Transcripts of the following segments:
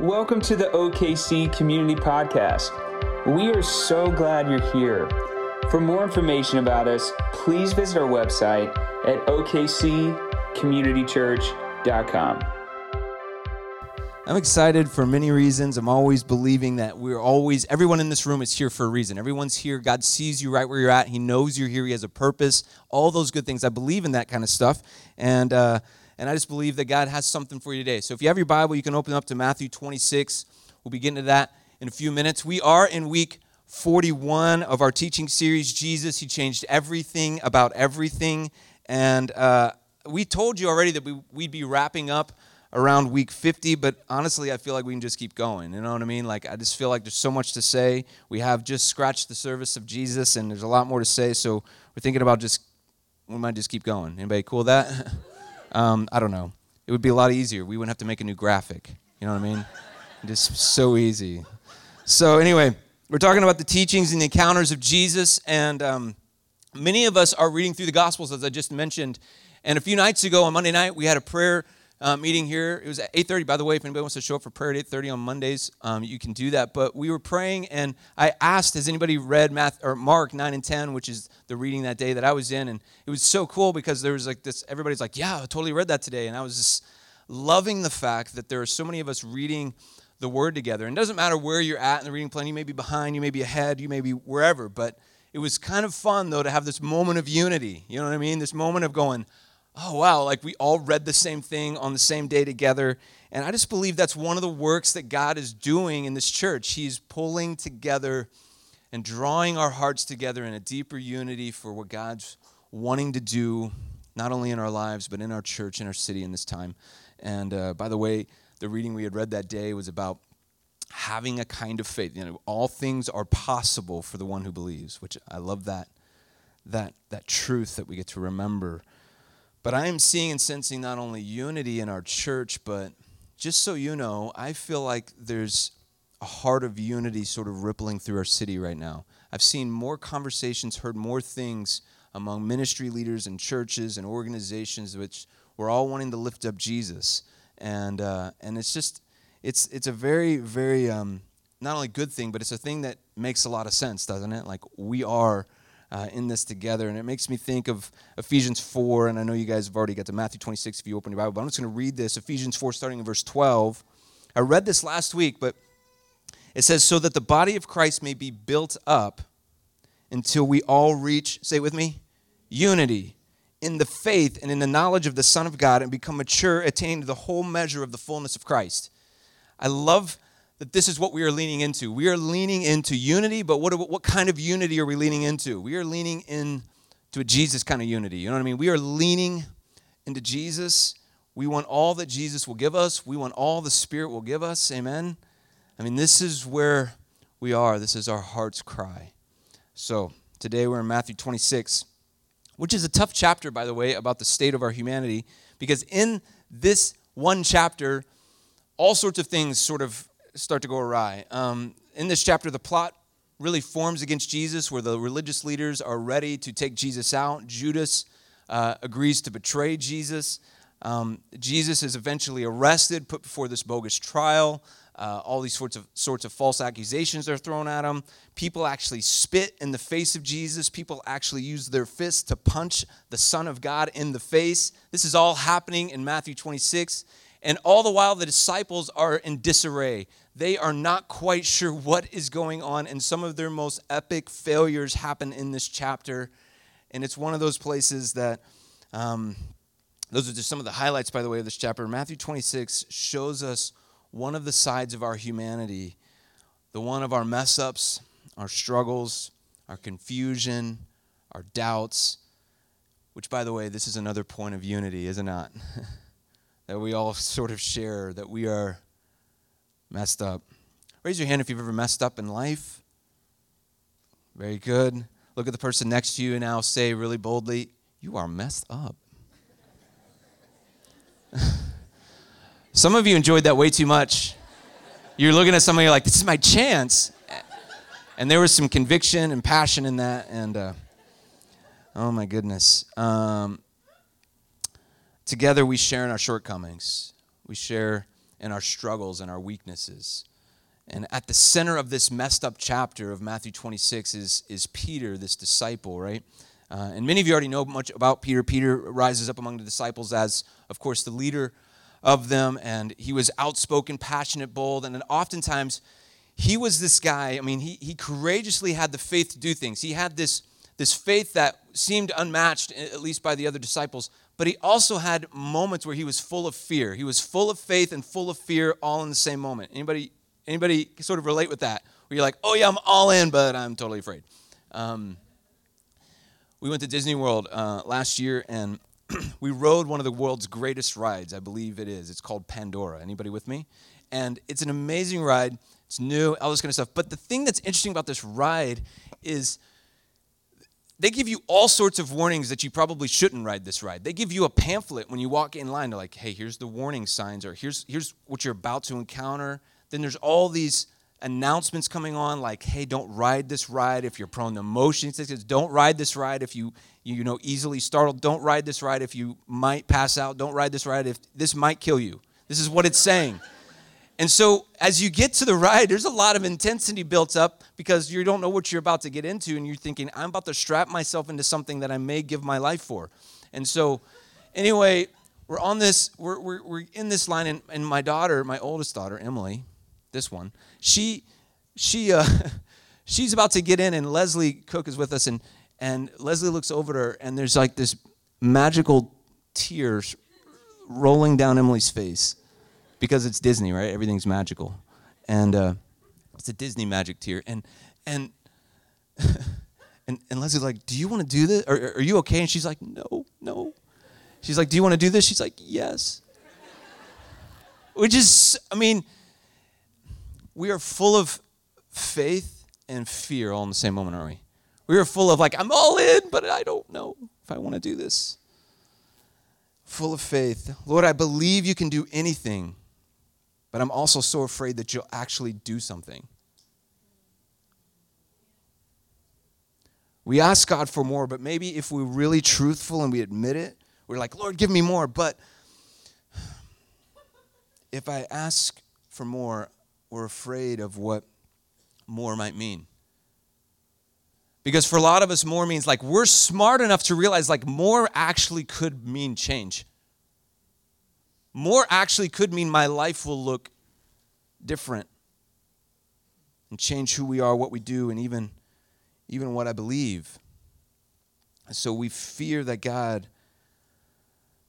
Welcome to the OKC Community Podcast. We are so glad you're here. For more information about us, please visit our website at okccommunitychurch.com. I'm excited for many reasons. I'm always believing that we're always, everyone in this room is here for a reason. Everyone's here. God sees you right where you're at. He knows you're here. He has a purpose. All those good things. I believe in that kind of stuff. And, uh, and I just believe that God has something for you today. So if you have your Bible, you can open up to Matthew 26. We'll be getting to that in a few minutes. We are in week 41 of our teaching series, Jesus. He changed everything about everything. And uh, we told you already that we, we'd be wrapping up around week 50, but honestly, I feel like we can just keep going. You know what I mean? Like, I just feel like there's so much to say. We have just scratched the surface of Jesus, and there's a lot more to say. So we're thinking about just, we might just keep going. Anybody cool with that? Um, I don't know. It would be a lot easier. We wouldn't have to make a new graphic. You know what I mean? Just so easy. So, anyway, we're talking about the teachings and the encounters of Jesus, and um, many of us are reading through the Gospels, as I just mentioned. And a few nights ago on Monday night, we had a prayer uh, meeting here. It was at 8:30, by the way. If anybody wants to show up for prayer at 8:30 on Mondays, um, you can do that. But we were praying, and I asked, "Has anybody read Math or Mark 9 and 10, which is the reading that day that I was in?" And it was so cool because there was like this. Everybody's like, "Yeah, I totally read that today," and I was just loving the fact that there are so many of us reading the Word together. And it doesn't matter where you're at in the reading plan. You may be behind, you may be ahead, you may be wherever. But it was kind of fun though to have this moment of unity. You know what I mean? This moment of going oh, wow, like we all read the same thing on the same day together. And I just believe that's one of the works that God is doing in this church. He's pulling together and drawing our hearts together in a deeper unity for what God's wanting to do, not only in our lives, but in our church, in our city, in this time. And uh, by the way, the reading we had read that day was about having a kind of faith. You know, all things are possible for the one who believes, which I love that that that truth that we get to remember but I am seeing and sensing not only unity in our church, but just so you know, I feel like there's a heart of unity sort of rippling through our city right now. I've seen more conversations, heard more things among ministry leaders and churches and organizations which we're all wanting to lift up Jesus. And, uh, and it's just, it's, it's a very, very, um, not only good thing, but it's a thing that makes a lot of sense, doesn't it? Like we are uh, in this together. And it makes me think of Ephesians 4, and I know you guys have already got to Matthew 26 if you open your Bible, but I'm just going to read this Ephesians 4, starting in verse 12. I read this last week, but it says, So that the body of Christ may be built up until we all reach, say with me, unity in the faith and in the knowledge of the Son of God and become mature, attain to the whole measure of the fullness of Christ. I love that this is what we are leaning into. We are leaning into unity, but what, what kind of unity are we leaning into? We are leaning into a Jesus kind of unity. You know what I mean? We are leaning into Jesus. We want all that Jesus will give us, we want all the Spirit will give us. Amen? I mean, this is where we are. This is our heart's cry. So, today we're in Matthew 26, which is a tough chapter, by the way, about the state of our humanity, because in this one chapter, all sorts of things sort of start to go awry. Um, in this chapter, the plot really forms against Jesus, where the religious leaders are ready to take Jesus out. Judas uh, agrees to betray Jesus. Um, Jesus is eventually arrested, put before this bogus trial. Uh, all these sorts of sorts of false accusations are thrown at him. People actually spit in the face of Jesus. People actually use their fists to punch the Son of God in the face. This is all happening in Matthew 26. And all the while, the disciples are in disarray. They are not quite sure what is going on, and some of their most epic failures happen in this chapter. And it's one of those places that, um, those are just some of the highlights, by the way, of this chapter. Matthew 26 shows us one of the sides of our humanity, the one of our mess ups, our struggles, our confusion, our doubts, which, by the way, this is another point of unity, is it not? that we all sort of share that we are messed up. Raise your hand if you've ever messed up in life. Very good. Look at the person next to you and now say really boldly, You are messed up. Some of you enjoyed that way too much. You're looking at somebody like, This is my chance. And there was some conviction and passion in that. And uh, oh my goodness. Um, Together, we share in our shortcomings. We share in our struggles and our weaknesses. And at the center of this messed up chapter of Matthew 26 is, is Peter, this disciple, right? Uh, and many of you already know much about Peter. Peter rises up among the disciples as, of course, the leader of them, and he was outspoken, passionate, bold, and oftentimes he was this guy. I mean, he, he courageously had the faith to do things. He had this, this faith that seemed unmatched, at least by the other disciples, but he also had moments where he was full of fear. He was full of faith and full of fear all in the same moment. Anybody Anybody sort of relate with that? Where you're like, oh yeah, I'm all in, but I'm totally afraid. Um, we went to Disney World uh, last year, and we rode one of the world's greatest rides. I believe it is. It's called Pandora. Anybody with me? And it's an amazing ride. It's new, all this kind of stuff. But the thing that's interesting about this ride is they give you all sorts of warnings that you probably shouldn't ride this ride. They give you a pamphlet when you walk in line. They're like, hey, here's the warning signs, or here's, here's what you're about to encounter. Then there's all these announcements coming on like hey don't ride this ride if you're prone to motion sickness. Don't ride this ride if you you know easily startled. Don't ride this ride if you might pass out. Don't ride this ride if this might kill you. This is what it's saying and so as you get to the ride there's a lot of intensity built up because you don't know what you're about to get into and you're thinking i'm about to strap myself into something that i may give my life for and so anyway we're on this we're, we're, we're in this line and, and my daughter my oldest daughter emily this one. She she uh, she's about to get in, and Leslie Cook is with us, and and Leslie looks over to her, and there's like this magical tears rolling down Emily's face because it's Disney, right? Everything's magical, and uh, it's a Disney magic tear, and and. and, and Leslie's like, Do you want to do this? Are, are you okay? And she's like, No, no. She's like, Do you want to do this? She's like, Yes. Which is, I mean, we are full of faith and fear all in the same moment, aren't we? We are full of, like, I'm all in, but I don't know if I want to do this. Full of faith. Lord, I believe you can do anything, but I'm also so afraid that you'll actually do something. We ask God for more, but maybe if we're really truthful and we admit it, we're like, Lord, give me more. But if I ask for more, we're afraid of what more might mean. Because for a lot of us, more means like we're smart enough to realize like more actually could mean change. More actually could mean my life will look different and change who we are, what we do, and even, even what I believe. And So we fear that God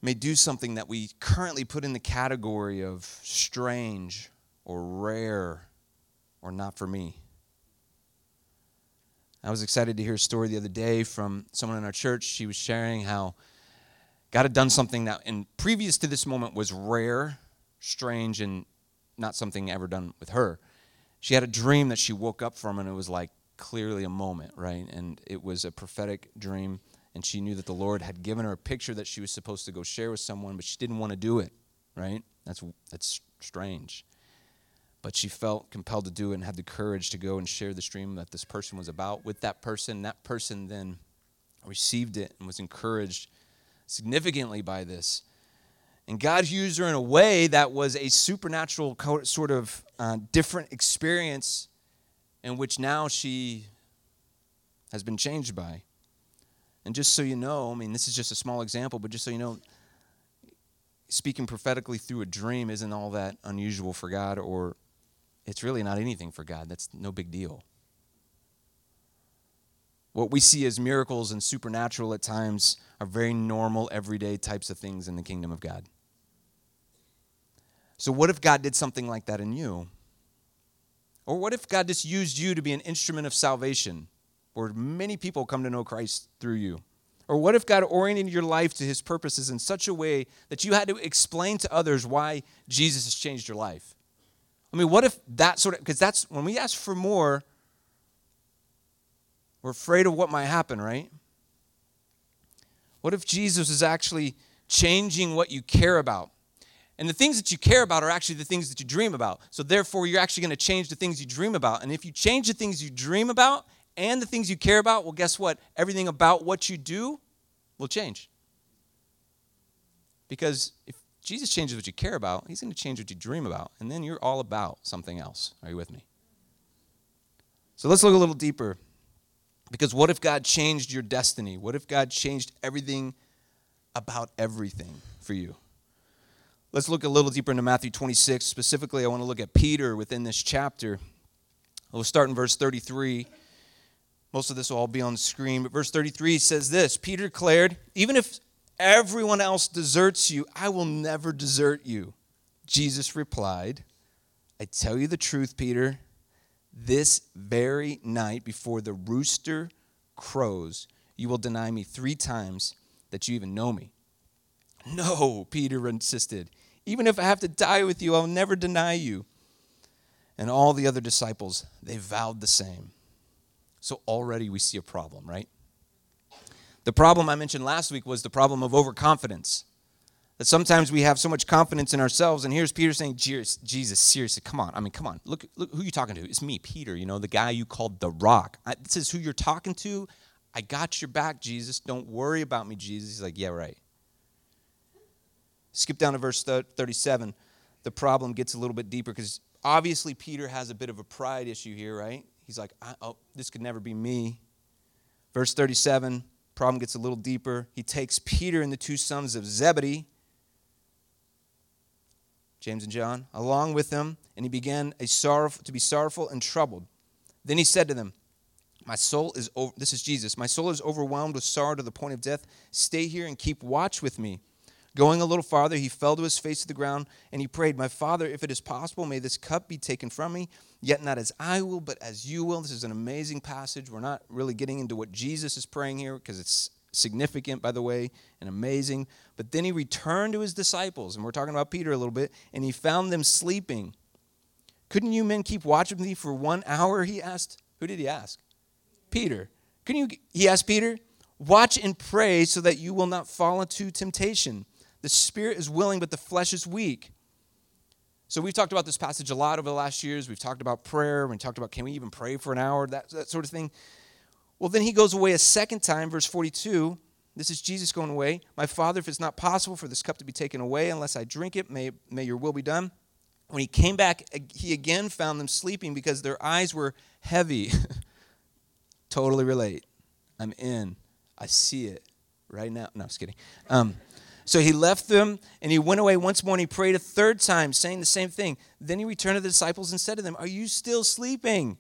may do something that we currently put in the category of strange or rare or not for me. I was excited to hear a story the other day from someone in our church. She was sharing how God had done something that, in previous to this moment, was rare, strange, and not something ever done with her. She had a dream that she woke up from, and it was like clearly a moment, right? And it was a prophetic dream, and she knew that the Lord had given her a picture that she was supposed to go share with someone, but she didn't want to do it, right? That's that's strange but she felt compelled to do it and had the courage to go and share the stream that this person was about with that person. That person then received it and was encouraged significantly by this. And God used her in a way that was a supernatural sort of uh, different experience in which now she has been changed by. And just so you know, I mean, this is just a small example, but just so you know, speaking prophetically through a dream isn't all that unusual for God or it's really not anything for God. That's no big deal. What we see as miracles and supernatural at times are very normal, everyday types of things in the kingdom of God. So, what if God did something like that in you? Or what if God just used you to be an instrument of salvation where many people come to know Christ through you? Or what if God oriented your life to his purposes in such a way that you had to explain to others why Jesus has changed your life? I mean, what if that sort of, because that's when we ask for more, we're afraid of what might happen, right? What if Jesus is actually changing what you care about? And the things that you care about are actually the things that you dream about. So therefore, you're actually going to change the things you dream about. And if you change the things you dream about and the things you care about, well, guess what? Everything about what you do will change. Because if Jesus changes what you care about, he's going to change what you dream about. And then you're all about something else. Are you with me? So let's look a little deeper. Because what if God changed your destiny? What if God changed everything about everything for you? Let's look a little deeper into Matthew 26. Specifically, I want to look at Peter within this chapter. We'll start in verse 33. Most of this will all be on the screen, but verse 33 says this Peter declared, Even if everyone else deserts you, I will never desert you. Jesus replied, I tell you the truth, Peter this very night, before the rooster crows, you will deny me three times that you even know me. No, Peter insisted. Even if I have to die with you, I'll never deny you. And all the other disciples, they vowed the same. So already we see a problem, right? The problem I mentioned last week was the problem of overconfidence. That sometimes we have so much confidence in ourselves, and here's Peter saying, Jesus, seriously, come on. I mean, come on. Look, look who you talking to. It's me, Peter, you know, the guy you called the rock. I, this is who you're talking to. I got your back, Jesus. Don't worry about me, Jesus. He's like, yeah, right. Skip down to verse 37. The problem gets a little bit deeper because obviously Peter has a bit of a pride issue here, right? He's like, oh, this could never be me. Verse 37, problem gets a little deeper. He takes Peter and the two sons of Zebedee James and John, along with them, and he began a sorrowful, to be sorrowful and troubled. Then he said to them, My soul is, over, this is Jesus, my soul is overwhelmed with sorrow to the point of death. Stay here and keep watch with me. Going a little farther, he fell to his face to the ground and he prayed, My Father, if it is possible, may this cup be taken from me, yet not as I will, but as you will. This is an amazing passage. We're not really getting into what Jesus is praying here because it's significant, by the way, and amazing. But then he returned to his disciples, and we're talking about Peter a little bit, and he found them sleeping. Couldn't you men keep watch with me for one hour? He asked. Who did he ask? Peter. Couldn't you? He asked Peter, watch and pray so that you will not fall into temptation. The spirit is willing, but the flesh is weak. So we've talked about this passage a lot over the last years. We've talked about prayer. We talked about can we even pray for an hour, that, that sort of thing. Well, then he goes away a second time, verse 42. This is Jesus going away. My Father, if it's not possible for this cup to be taken away unless I drink it, may, may your will be done. When he came back, he again found them sleeping because their eyes were heavy. totally relate. I'm in. I see it right now. No, I'm just kidding. Um, so he left them and he went away once more and he prayed a third time, saying the same thing. Then he returned to the disciples and said to them, Are you still sleeping?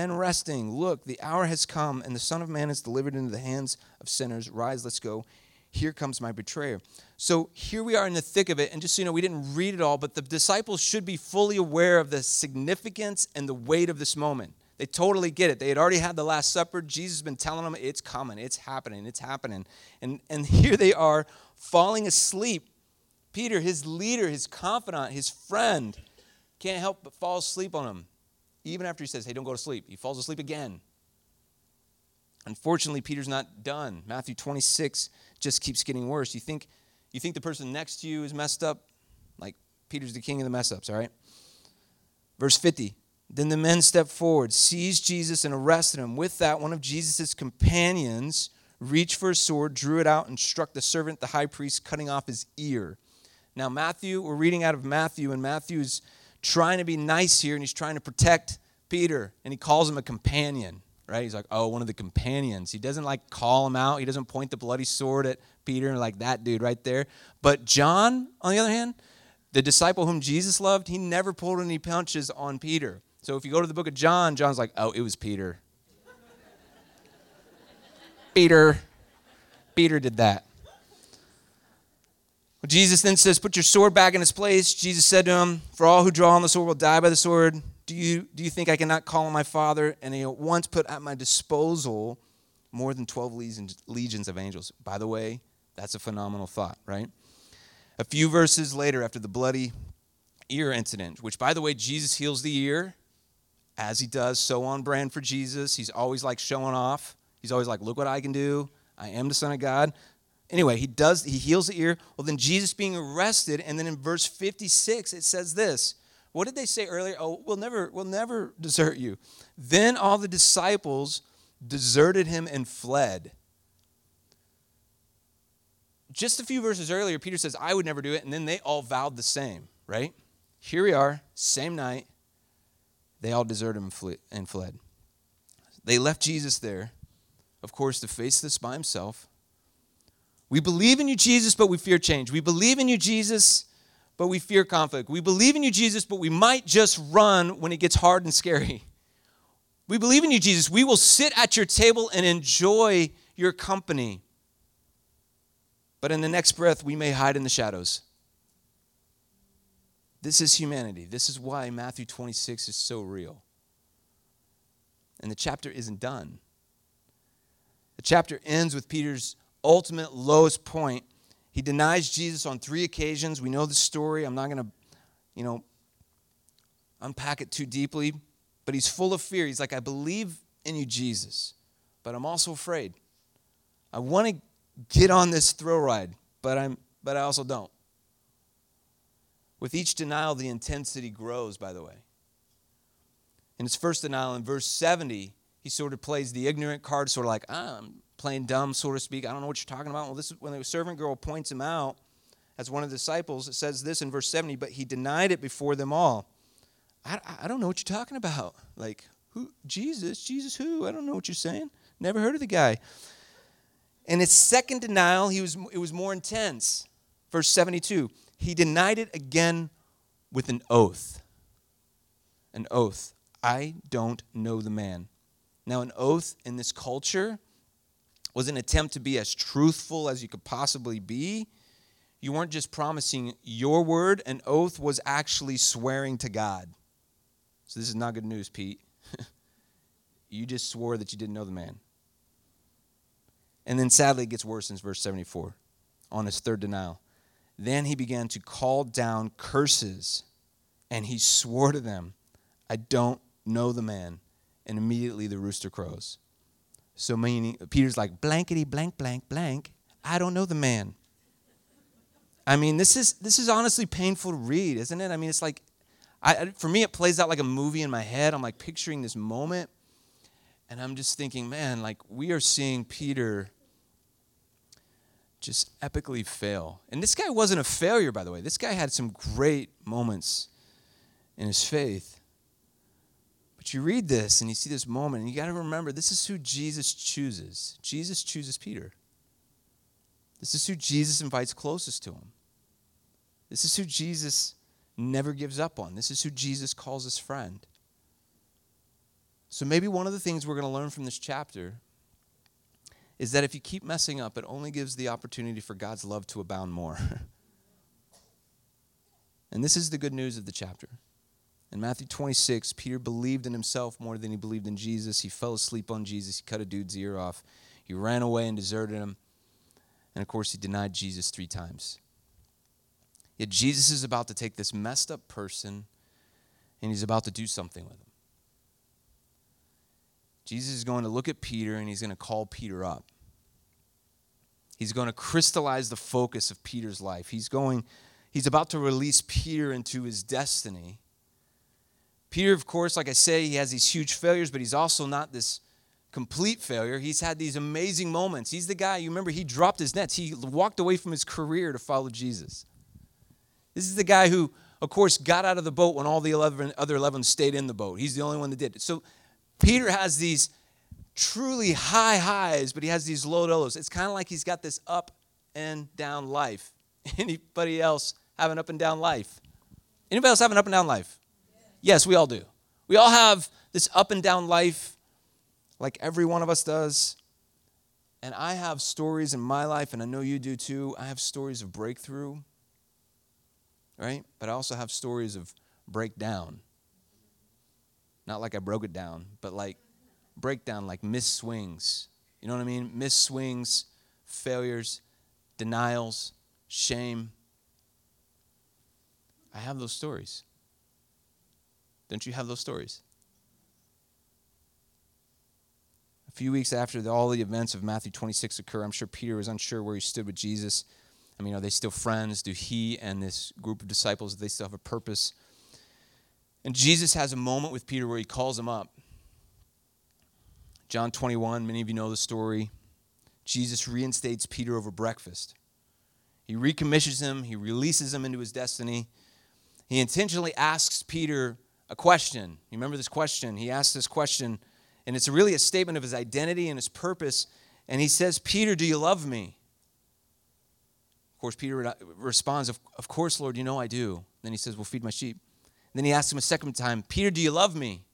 And resting. Look, the hour has come, and the Son of Man is delivered into the hands of sinners. Rise, let's go. Here comes my betrayer. So here we are in the thick of it. And just so you know, we didn't read it all, but the disciples should be fully aware of the significance and the weight of this moment. They totally get it. They had already had the Last Supper. Jesus has been telling them it's coming, it's happening, it's happening. And, and here they are falling asleep. Peter, his leader, his confidant, his friend, can't help but fall asleep on him. Even after he says, hey, don't go to sleep, he falls asleep again. Unfortunately, Peter's not done. Matthew 26 just keeps getting worse. You think, you think the person next to you is messed up? Like, Peter's the king of the mess ups, all right? Verse 50 Then the men stepped forward, seized Jesus, and arrested him. With that, one of Jesus' companions reached for a sword, drew it out, and struck the servant, the high priest, cutting off his ear. Now, Matthew, we're reading out of Matthew, and Matthew's trying to be nice here and he's trying to protect Peter and he calls him a companion, right? He's like, oh, one of the companions. He doesn't like call him out, he doesn't point the bloody sword at Peter and like that dude right there. But John, on the other hand, the disciple whom Jesus loved, he never pulled any punches on Peter. So if you go to the book of John, John's like, oh, it was Peter. Peter. Peter did that. Jesus then says, Put your sword back in its place. Jesus said to him, For all who draw on the sword will die by the sword. Do you, do you think I cannot call on my Father? And he at once put at my disposal more than 12 legions, legions of angels. By the way, that's a phenomenal thought, right? A few verses later, after the bloody ear incident, which, by the way, Jesus heals the ear as he does, so on brand for Jesus. He's always like showing off. He's always like, Look what I can do. I am the Son of God anyway, he does, he heals the ear. Well, then Jesus being arrested, and then in verse 56, it says this. What did they say earlier? Oh, we'll never, we'll never desert you. Then all the disciples deserted him and fled. just a few verses earlier, Peter says, I would never do it. And then they all vowed the same, right? Here we are, same night. They all deserted him and fled. They left Jesus there, of course, to face this by himself. We believe in you, Jesus, but we fear change. We believe in you, Jesus, but we fear conflict. We believe in you, Jesus, but we might just run when it gets hard and scary. We believe in you, Jesus. We will sit at your table and enjoy your company. But in the next breath, we may hide in the shadows. This is humanity. This is why Matthew 26 is so real. And the chapter isn't done. The chapter ends with Peter's ultimate lowest point. He denies Jesus on three occasions. We know the story. I'm not going to, you know, unpack it too deeply, but he's full of fear. He's like, I believe in you, Jesus, but I'm also afraid. I want to get on this thrill ride, but I'm but I also don't. With each denial, the intensity grows, by the way. In his first denial, in verse 70, he sort of plays the ignorant card, sort of like, ah, I'm playing dumb, so to speak. I don't know what you're talking about. Well, this is when the servant girl points him out as one of the disciples. It says this in verse 70, but he denied it before them all. I, I don't know what you're talking about. Like, who? Jesus? Jesus who? I don't know what you're saying. Never heard of the guy. In his second denial, he was, it was more intense. Verse 72 he denied it again with an oath. An oath. I don't know the man. Now, an oath in this culture was an attempt to be as truthful as you could possibly be. You weren't just promising your word, an oath was actually swearing to God. So, this is not good news, Pete. you just swore that you didn't know the man. And then sadly, it gets worse in verse 74 on his third denial. Then he began to call down curses, and he swore to them, I don't know the man. And immediately the rooster crows. So meaning Peter's like, blankety blank blank blank. I don't know the man. I mean, this is this is honestly painful to read, isn't it? I mean, it's like, I, for me, it plays out like a movie in my head. I'm like picturing this moment, and I'm just thinking, man, like we are seeing Peter just epically fail. And this guy wasn't a failure, by the way. This guy had some great moments in his faith. But you read this and you see this moment, and you got to remember this is who Jesus chooses. Jesus chooses Peter. This is who Jesus invites closest to him. This is who Jesus never gives up on. This is who Jesus calls his friend. So maybe one of the things we're going to learn from this chapter is that if you keep messing up, it only gives the opportunity for God's love to abound more. and this is the good news of the chapter. In Matthew 26, Peter believed in himself more than he believed in Jesus. He fell asleep on Jesus. He cut a dude's ear off. He ran away and deserted him. And of course, he denied Jesus three times. Yet Jesus is about to take this messed up person and he's about to do something with him. Jesus is going to look at Peter and he's going to call Peter up. He's going to crystallize the focus of Peter's life. He's going he's about to release Peter into his destiny. Peter, of course, like I say, he has these huge failures, but he's also not this complete failure. He's had these amazing moments. He's the guy, you remember, he dropped his nets. He walked away from his career to follow Jesus. This is the guy who, of course, got out of the boat when all the 11, other 11 stayed in the boat. He's the only one that did it. So Peter has these truly high highs, but he has these low lows. It's kind of like he's got this up and down life. Anybody else have an up and down life? Anybody else have an up and down life? Yes, we all do. We all have this up and down life, like every one of us does. And I have stories in my life, and I know you do too. I have stories of breakthrough, right? But I also have stories of breakdown. Not like I broke it down, but like breakdown, like missed swings. You know what I mean? Missed swings, failures, denials, shame. I have those stories. Don't you have those stories? A few weeks after the, all the events of Matthew 26 occur, I'm sure Peter was unsure where he stood with Jesus. I mean, are they still friends? Do he and this group of disciples, do they still have a purpose? And Jesus has a moment with Peter where he calls him up. John 21, many of you know the story. Jesus reinstates Peter over breakfast. He recommissions him, he releases him into his destiny. He intentionally asks Peter a question. You remember this question? He asked this question, and it's really a statement of his identity and his purpose. And he says, Peter, do you love me? Of course, Peter responds, Of, course, Lord, you know I do. Then he says, Well, feed my sheep. And then he asks him a second time, Peter, do you love me?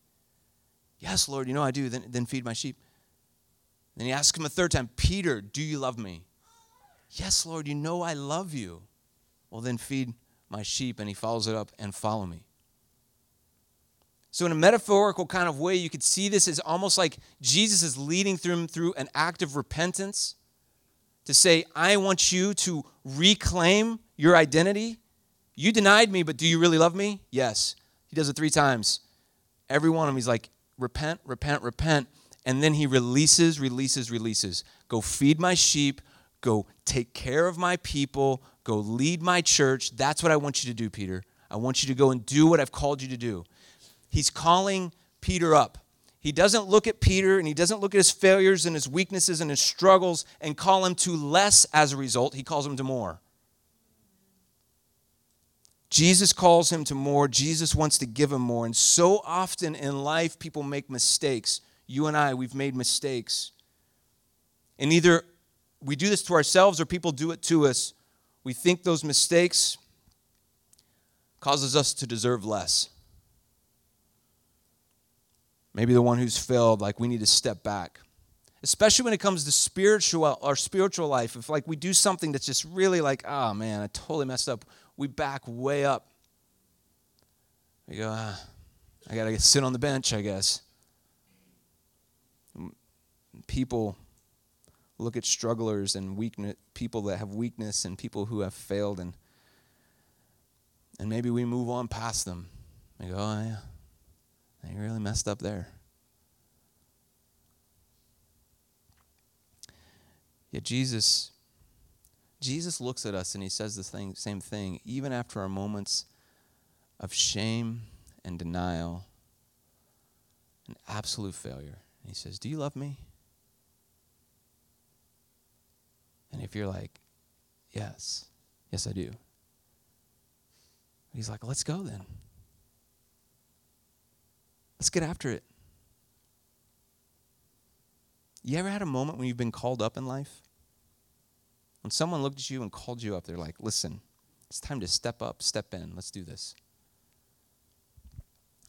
Yes, Lord, you know I do. Then, then feed my sheep. Then he asks him a third time, Peter, do you love me? Yes, Lord, you know I love you. Well, then feed my sheep. And he follows it up and follow me. So, in a metaphorical kind of way, you could see this as almost like Jesus is leading them through an act of repentance to say, I want you to reclaim your identity. You denied me, but do you really love me? Yes. He does it three times. Every one of them, he's like, repent, repent, repent. And then he releases, releases, releases. Go feed my sheep. Go take care of my people. Go lead my church. That's what I want you to do, Peter. I want you to go and do what I've called you to do. He's calling Peter up. He doesn't look at Peter and he doesn't look at his failures and his weaknesses and his struggles and call him to less as a result. He calls him to more. Jesus calls him to more. Jesus wants to give him more. And so often in life, people make mistakes. You and I, we've made mistakes. And either we do this to ourselves or people do it to us. We think those mistakes causes us to deserve less maybe the one who's failed, like we need to step back. Especially when it comes to spiritual our spiritual life. If like we do something that's just really like, oh man, I totally messed up, we back way up. We go, ah, I gotta sit on the bench, I guess. People look at strugglers and weakness, people that have weakness and people who have failed, and and maybe we move on past them. We go, oh yeah, they really messed up there. Yet Jesus, Jesus looks at us and he says the thing, same thing, even after our moments of shame and denial and absolute failure. And he says, Do you love me? And if you're like, Yes, yes, I do. He's like, Let's go then. Let's get after it. You ever had a moment when you've been called up in life? When someone looked at you and called you up, they're like, listen, it's time to step up, step in, let's do this.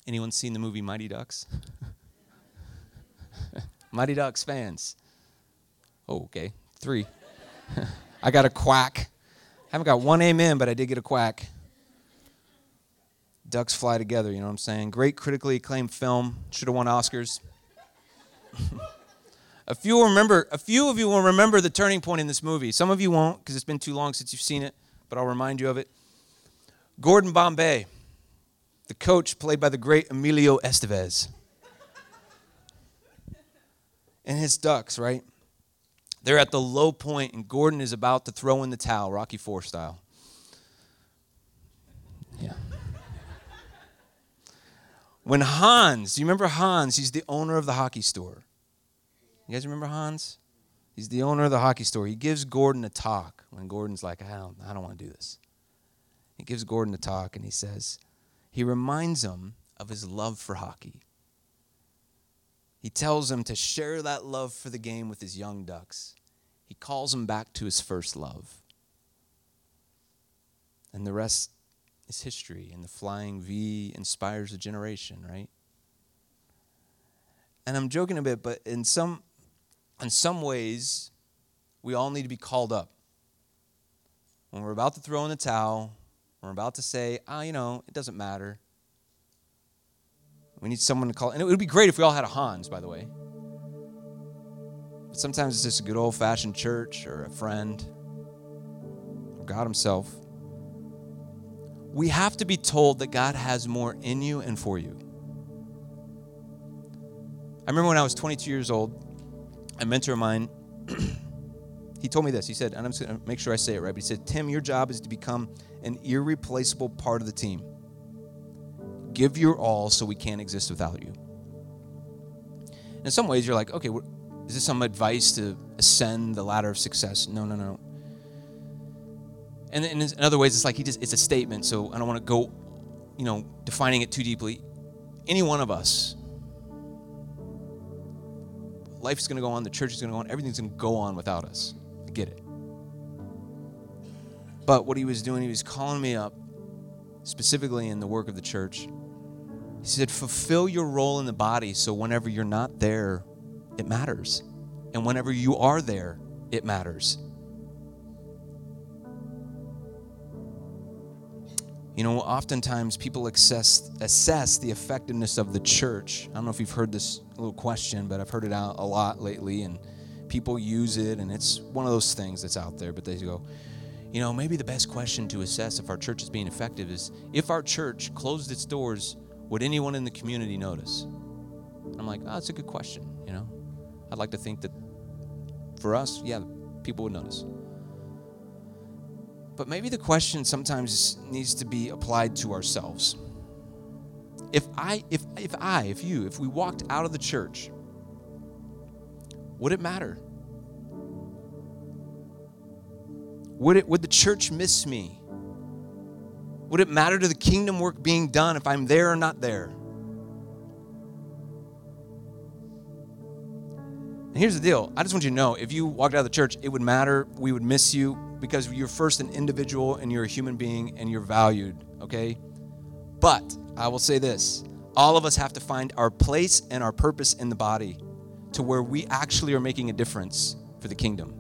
Anyone seen the movie Mighty Ducks? Mighty Ducks fans. Oh, okay. Three. I got a quack. I Haven't got one amen, but I did get a quack ducks fly together, you know what I'm saying? Great critically acclaimed film, should have won Oscars. a few remember a few of you will remember the turning point in this movie. Some of you won't because it's been too long since you've seen it, but I'll remind you of it. Gordon Bombay, the coach played by the great Emilio Estevez. and his ducks, right? They're at the low point, and Gordon is about to throw in the towel, Rocky Four style. When Hans, do you remember Hans? He's the owner of the hockey store. You guys remember Hans? He's the owner of the hockey store. He gives Gordon a talk when Gordon's like, I don't, I don't want to do this. He gives Gordon a talk and he says, he reminds him of his love for hockey. He tells him to share that love for the game with his young ducks. He calls him back to his first love. And the rest is history, and the flying V inspires a generation, right? And I'm joking a bit, but in some, in some ways, we all need to be called up. When we're about to throw in the towel, we're about to say, ah, oh, you know, it doesn't matter. We need someone to call. And it would be great if we all had a Hans, by the way. But sometimes it's just a good old fashioned church or a friend or God Himself we have to be told that God has more in you and for you. I remember when I was 22 years old, a mentor of mine, he told me this. He said, and I'm just going to make sure I say it right, but he said, Tim, your job is to become an irreplaceable part of the team. Give your all so we can't exist without you. In some ways, you're like, okay, is this some advice to ascend the ladder of success? No, no, no. And in, other ways, it's like he just, it's a statement, so I don't want to go, you know, defining it too deeply. Any one of us, life is going to go on, the church is going to go on, everything's going to go on without us. I get it. But what he was doing, he was calling me up, specifically in the work of the church. He said, Fulfill your role in the body so whenever you're not there, it matters. And whenever you are there, it matters. You know, oftentimes people assess, assess the effectiveness of the church. I don't know if you've heard this little question, but I've heard it out a lot lately, and people use it, and it's one of those things that's out there. But they go, you know, maybe the best question to assess if our church is being effective is if our church closed its doors, would anyone in the community notice? I'm like, oh, that's a good question. You know, I'd like to think that for us, yeah, people would notice. But maybe the question sometimes needs to be applied to ourselves. If I, if, if I, if you, if we walked out of the church, would it matter? Would, it, would the church miss me? Would it matter to the kingdom work being done if I'm there or not there? And here's the deal I just want you to know if you walked out of the church, it would matter. We would miss you because you're first an individual and you're a human being and you're valued, okay? But I will say this all of us have to find our place and our purpose in the body to where we actually are making a difference for the kingdom,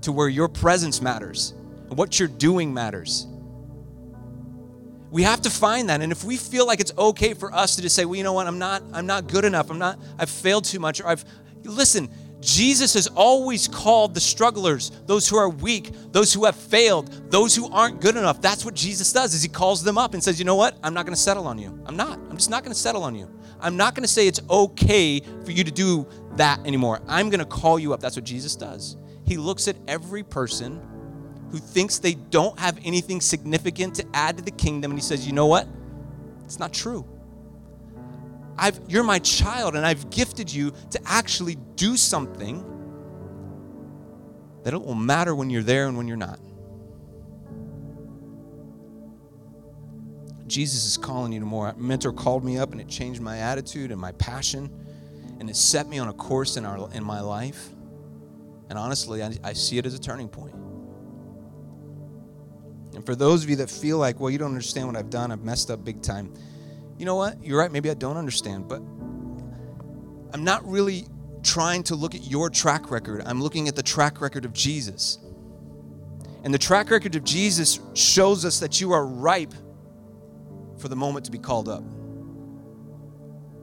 to where your presence matters and what you're doing matters. We have to find that. And if we feel like it's okay for us to just say, well, you know what, I'm not, I'm not good enough, I'm not, I've failed too much, or I've listen, Jesus has always called the strugglers, those who are weak, those who have failed, those who aren't good enough. That's what Jesus does is he calls them up and says, "You know what? I'm not going to settle on you. I'm not. I'm just not going to settle on you. I'm not going to say it's okay for you to do that anymore. I'm going to call you up." That's what Jesus does. He looks at every person who thinks they don't have anything significant to add to the kingdom and he says, "You know what? It's not true." I've, you're my child and I've gifted you to actually do something that it will matter when you're there and when you're not. Jesus is calling you to more. Mentor called me up and it changed my attitude and my passion and it set me on a course in, our, in my life. And honestly, I, I see it as a turning point. And for those of you that feel like, well, you don't understand what I've done, I've messed up big time you know what? You're right. Maybe I don't understand, but I'm not really trying to look at your track record. I'm looking at the track record of Jesus. And the track record of Jesus shows us that you are ripe for the moment to be called up.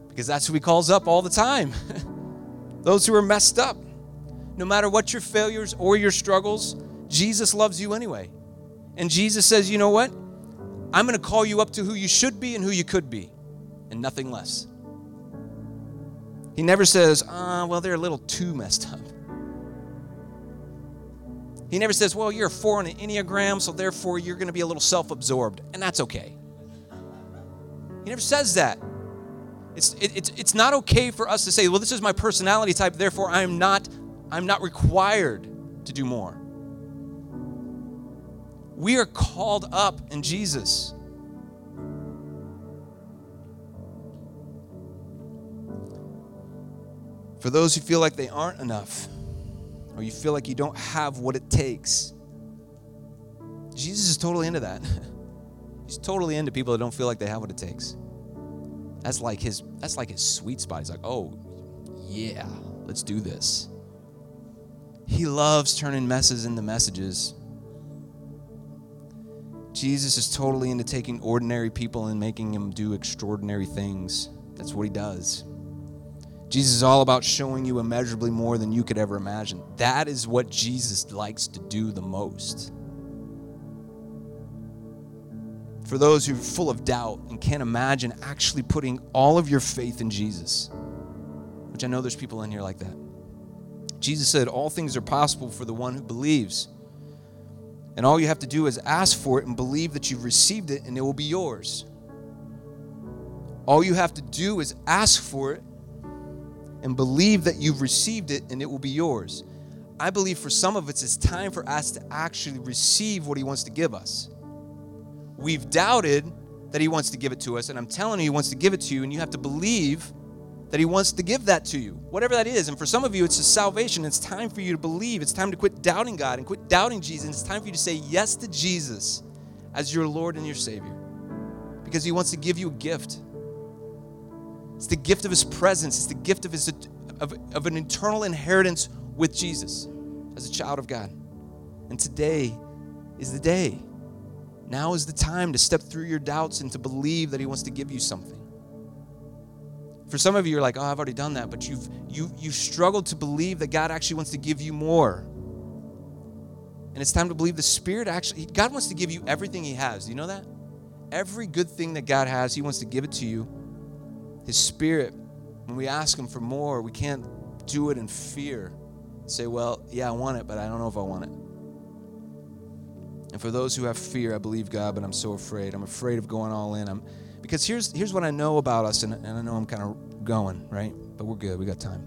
Because that's who he calls up all the time. Those who are messed up. No matter what your failures or your struggles, Jesus loves you anyway. And Jesus says, you know what? I'm going to call you up to who you should be and who you could be, and nothing less. He never says, ah, well, they're a little too messed up. He never says, well, you're a four on an Enneagram, so therefore you're going to be a little self absorbed, and that's okay. He never says that. It's, it, it's, it's not okay for us to say, well, this is my personality type, therefore I'm not, I'm not required to do more. We are called up in Jesus. For those who feel like they aren't enough, or you feel like you don't have what it takes, Jesus is totally into that. He's totally into people that don't feel like they have what it takes. That's like his that's like his sweet spot. He's like, "Oh, yeah, let's do this." He loves turning messes into messages. Jesus is totally into taking ordinary people and making them do extraordinary things. That's what he does. Jesus is all about showing you immeasurably more than you could ever imagine. That is what Jesus likes to do the most. For those who are full of doubt and can't imagine actually putting all of your faith in Jesus, which I know there's people in here like that. Jesus said, All things are possible for the one who believes. And all you have to do is ask for it and believe that you've received it and it will be yours. All you have to do is ask for it and believe that you've received it and it will be yours. I believe for some of us, it's time for us to actually receive what He wants to give us. We've doubted that He wants to give it to us, and I'm telling you, He wants to give it to you, and you have to believe that He wants to give that to you, whatever that is. And for some of you, it's a salvation. It's time for you to believe. It's time to quit doubting God and quit doubting Jesus. It's time for you to say yes to Jesus as your Lord and your Savior because He wants to give you a gift. It's the gift of His presence, it's the gift of, his, of, of an eternal inheritance with Jesus as a child of God. And today is the day. Now is the time to step through your doubts and to believe that He wants to give you something. For some of you, you're like, oh, I've already done that, but you've you you've struggled to believe that God actually wants to give you more. And it's time to believe the Spirit actually, God wants to give you everything He has. Do you know that? Every good thing that God has, He wants to give it to you. His Spirit, when we ask Him for more, we can't do it in fear. Say, well, yeah, I want it, but I don't know if I want it. And for those who have fear, I believe God, but I'm so afraid. I'm afraid of going all in. I'm because here's here's what I know about us, and, and I know I'm kind of going, right? But we're good, we got time.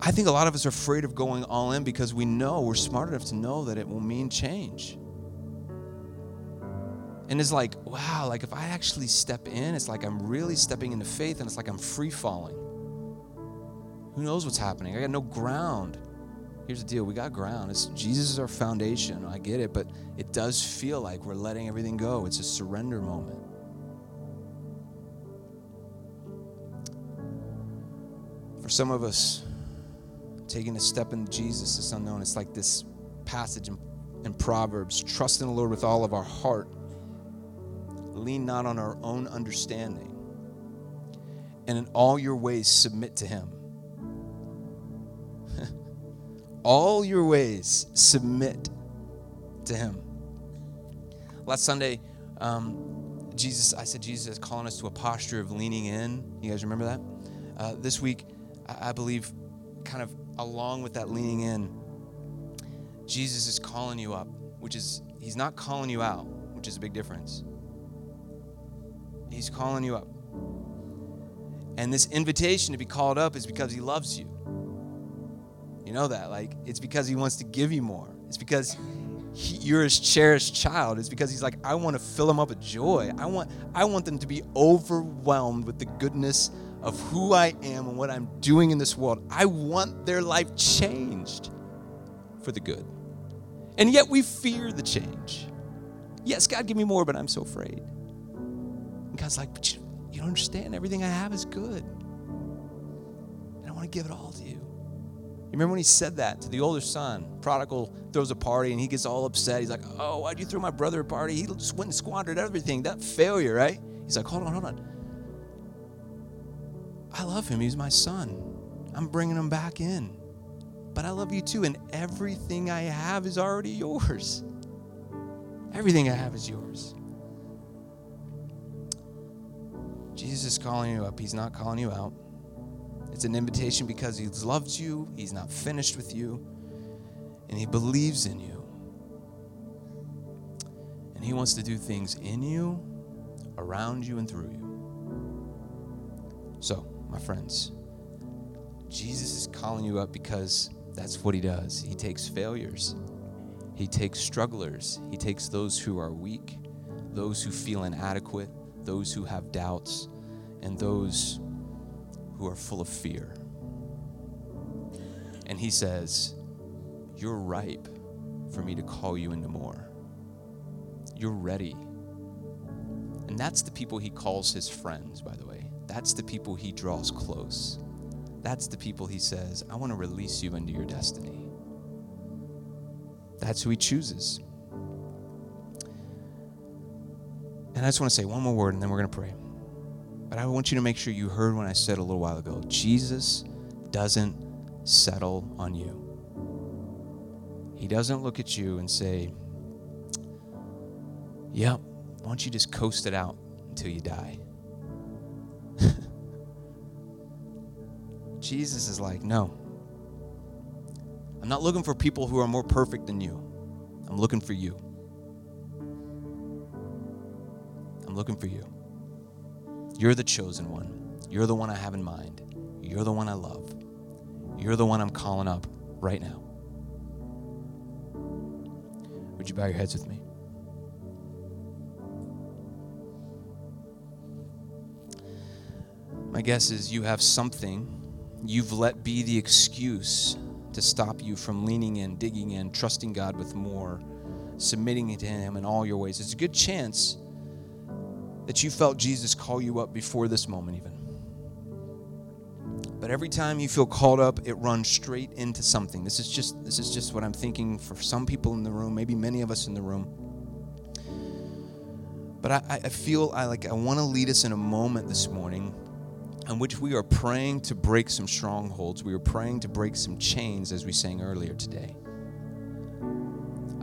I think a lot of us are afraid of going all in because we know we're smart enough to know that it will mean change. And it's like, wow, like if I actually step in, it's like I'm really stepping into faith and it's like I'm free falling. Who knows what's happening? I got no ground. Here's the deal we got ground. It's, Jesus is our foundation. I get it, but it does feel like we're letting everything go. It's a surrender moment. For some of us, taking a step in Jesus is unknown. It's like this passage in, in Proverbs trust in the Lord with all of our heart, lean not on our own understanding, and in all your ways submit to Him. All your ways submit to Him. Last Sunday, um, Jesus, I said Jesus is calling us to a posture of leaning in. You guys remember that? Uh, this week, I believe, kind of along with that leaning in, Jesus is calling you up, which is, He's not calling you out, which is a big difference. He's calling you up. And this invitation to be called up is because He loves you. You know that? Like, it's because He wants to give you more. It's because he, you're his cherished child. It's because he's like, I want to fill them up with joy. I want, I want them to be overwhelmed with the goodness of who I am and what I'm doing in this world. I want their life changed for the good. And yet we fear the change. Yes, God, give me more, but I'm so afraid. And God's like, but you, you don't understand. Everything I have is good. And I want to give it all to you. You remember when he said that to the older son? Prodigal throws a party and he gets all upset. He's like, Oh, why'd you throw my brother a party? He just went and squandered everything. That failure, right? He's like, Hold on, hold on. I love him. He's my son. I'm bringing him back in. But I love you too. And everything I have is already yours. Everything I have is yours. Jesus is calling you up, He's not calling you out. It's an invitation because He loves you, He's not finished with you, and He believes in you. And He wants to do things in you, around you, and through you. So, my friends. Jesus is calling you up because that's what he does. He takes failures, he takes strugglers, he takes those who are weak, those who feel inadequate, those who have doubts, and those who are full of fear. And he says, You're ripe for me to call you into more. You're ready. And that's the people he calls his friends, by the way. That's the people he draws close. That's the people he says, I want to release you into your destiny. That's who he chooses. And I just want to say one more word and then we're going to pray. But I want you to make sure you heard when I said a little while ago Jesus doesn't settle on you. He doesn't look at you and say, Yep, why don't you just coast it out until you die? Jesus is like, no. I'm not looking for people who are more perfect than you. I'm looking for you. I'm looking for you. You're the chosen one. You're the one I have in mind. You're the one I love. You're the one I'm calling up right now. Would you bow your heads with me? My guess is you have something you've let be the excuse to stop you from leaning in, digging in, trusting God with more, submitting to Him in all your ways. It's a good chance that you felt Jesus call you up before this moment, even. But every time you feel called up, it runs straight into something. This is just this is just what I'm thinking for some people in the room, maybe many of us in the room. But I, I feel I like I want to lead us in a moment this morning in which we are praying to break some strongholds. We are praying to break some chains, as we sang earlier today.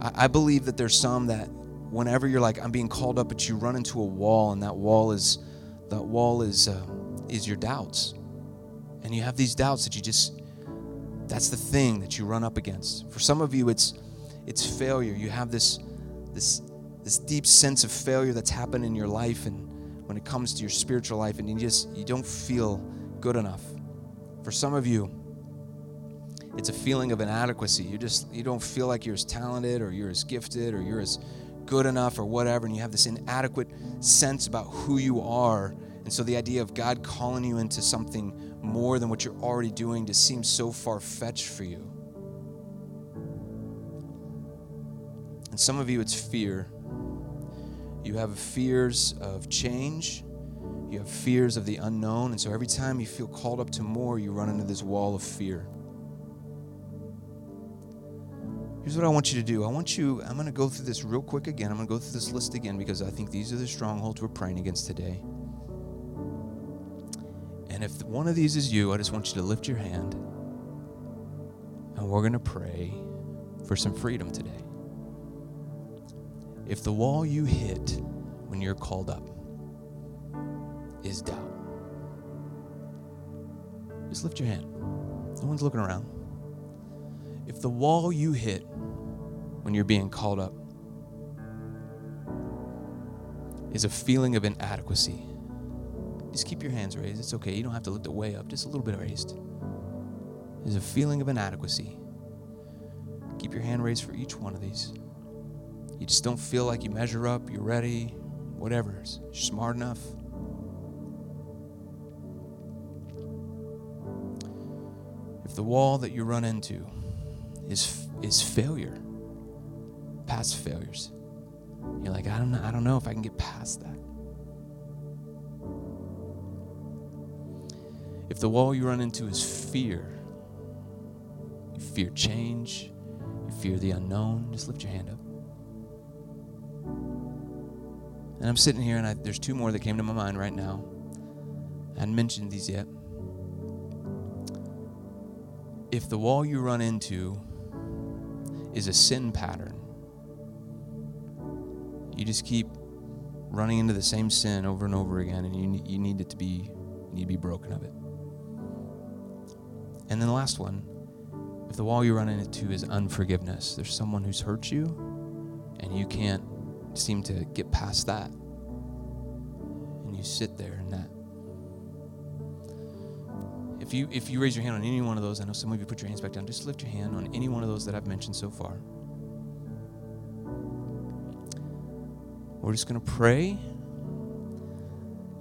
I, I believe that there's some that whenever you're like, I'm being called up, but you run into a wall, and that wall is that wall is uh, is your doubts, and you have these doubts that you just that's the thing that you run up against. For some of you, it's it's failure. You have this this this deep sense of failure that's happened in your life, and when it comes to your spiritual life and you just you don't feel good enough. For some of you, it's a feeling of inadequacy. You just you don't feel like you're as talented or you're as gifted or you're as good enough or whatever and you have this inadequate sense about who you are. And so the idea of God calling you into something more than what you're already doing just seems so far fetched for you. And some of you, it's fear. You have fears of change. You have fears of the unknown. And so every time you feel called up to more, you run into this wall of fear. Here's what I want you to do. I want you, I'm going to go through this real quick again. I'm going to go through this list again because I think these are the strongholds we're praying against today. And if one of these is you, I just want you to lift your hand and we're going to pray for some freedom today. If the wall you hit when you're called up is doubt, just lift your hand. No one's looking around. If the wall you hit when you're being called up is a feeling of inadequacy, just keep your hands raised. It's okay. You don't have to lift it way up, just a little bit raised. There's a feeling of inadequacy. Keep your hand raised for each one of these. You just don't feel like you measure up, you're ready, whatever. You're smart enough. If the wall that you run into is is failure, past failures, you're like, I don't know, I don't know if I can get past that. If the wall you run into is fear, you fear change, you fear the unknown, just lift your hand up. And I'm sitting here, and I, there's two more that came to my mind right now. I hadn't mentioned these yet. If the wall you run into is a sin pattern, you just keep running into the same sin over and over again, and you, you need it to be you need to be broken of it. And then the last one, if the wall you run into is unforgiveness, there's someone who's hurt you, and you can't seem to get past that. And you sit there in that. If you if you raise your hand on any one of those, I know some of you put your hands back down. Just lift your hand on any one of those that I've mentioned so far. We're just going to pray.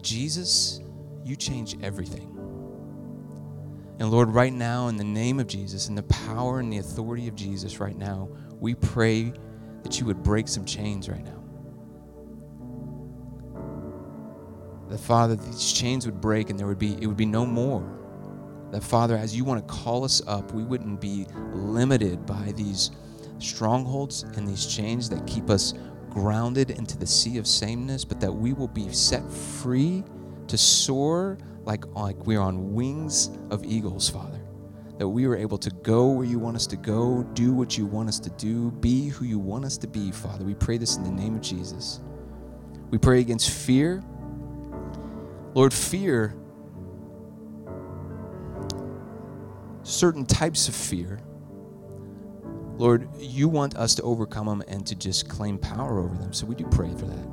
Jesus, you change everything. And Lord, right now, in the name of Jesus, in the power and the authority of Jesus, right now, we pray that you would break some chains right now. That Father, these chains would break and there would be it would be no more. That Father, as you want to call us up, we wouldn't be limited by these strongholds and these chains that keep us grounded into the sea of sameness, but that we will be set free to soar like, like we're on wings of eagles, Father. That we are able to go where you want us to go, do what you want us to do, be who you want us to be, Father. We pray this in the name of Jesus. We pray against fear. Lord, fear, certain types of fear, Lord, you want us to overcome them and to just claim power over them. So we do pray for that.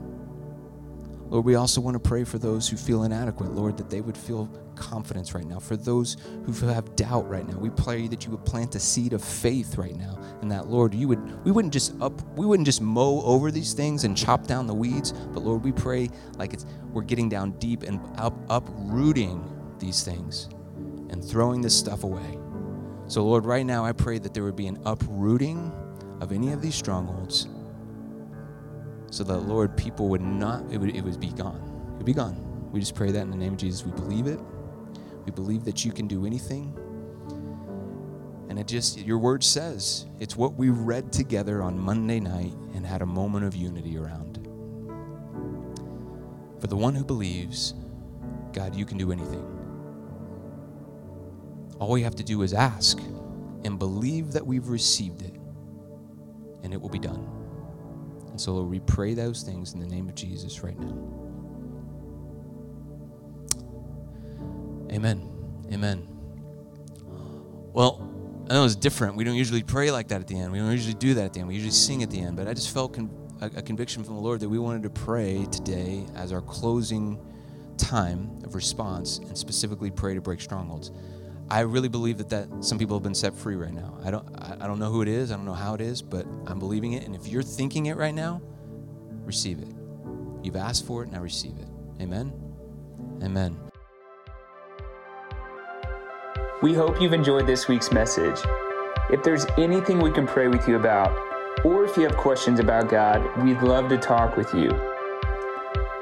Lord, we also want to pray for those who feel inadequate, Lord, that they would feel confidence right now. For those who have doubt right now, we pray that you would plant a seed of faith right now, and that Lord, you would we wouldn't just up we wouldn't just mow over these things and chop down the weeds, but Lord, we pray like it's we're getting down deep and up uprooting these things and throwing this stuff away. So Lord, right now I pray that there would be an uprooting of any of these strongholds so that, Lord, people would not, it would, it would be gone. It would be gone. We just pray that in the name of Jesus. We believe it. We believe that you can do anything. And it just, your word says, it's what we read together on Monday night and had a moment of unity around. For the one who believes, God, you can do anything. All we have to do is ask and believe that we've received it, and it will be done. And so, Lord, we pray those things in the name of Jesus right now. Amen. Amen. Well, I know it's different. We don't usually pray like that at the end. We don't usually do that at the end. We usually sing at the end. But I just felt con- a, a conviction from the Lord that we wanted to pray today as our closing time of response and specifically pray to break strongholds. I really believe that, that some people have been set free right now. I don't, I don't know who it is, I don't know how it is, but I'm believing it. And if you're thinking it right now, receive it. You've asked for it, now receive it. Amen? Amen. We hope you've enjoyed this week's message. If there's anything we can pray with you about, or if you have questions about God, we'd love to talk with you.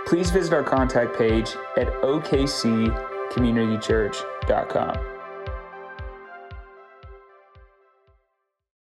Please visit our contact page at okccommunitychurch.com.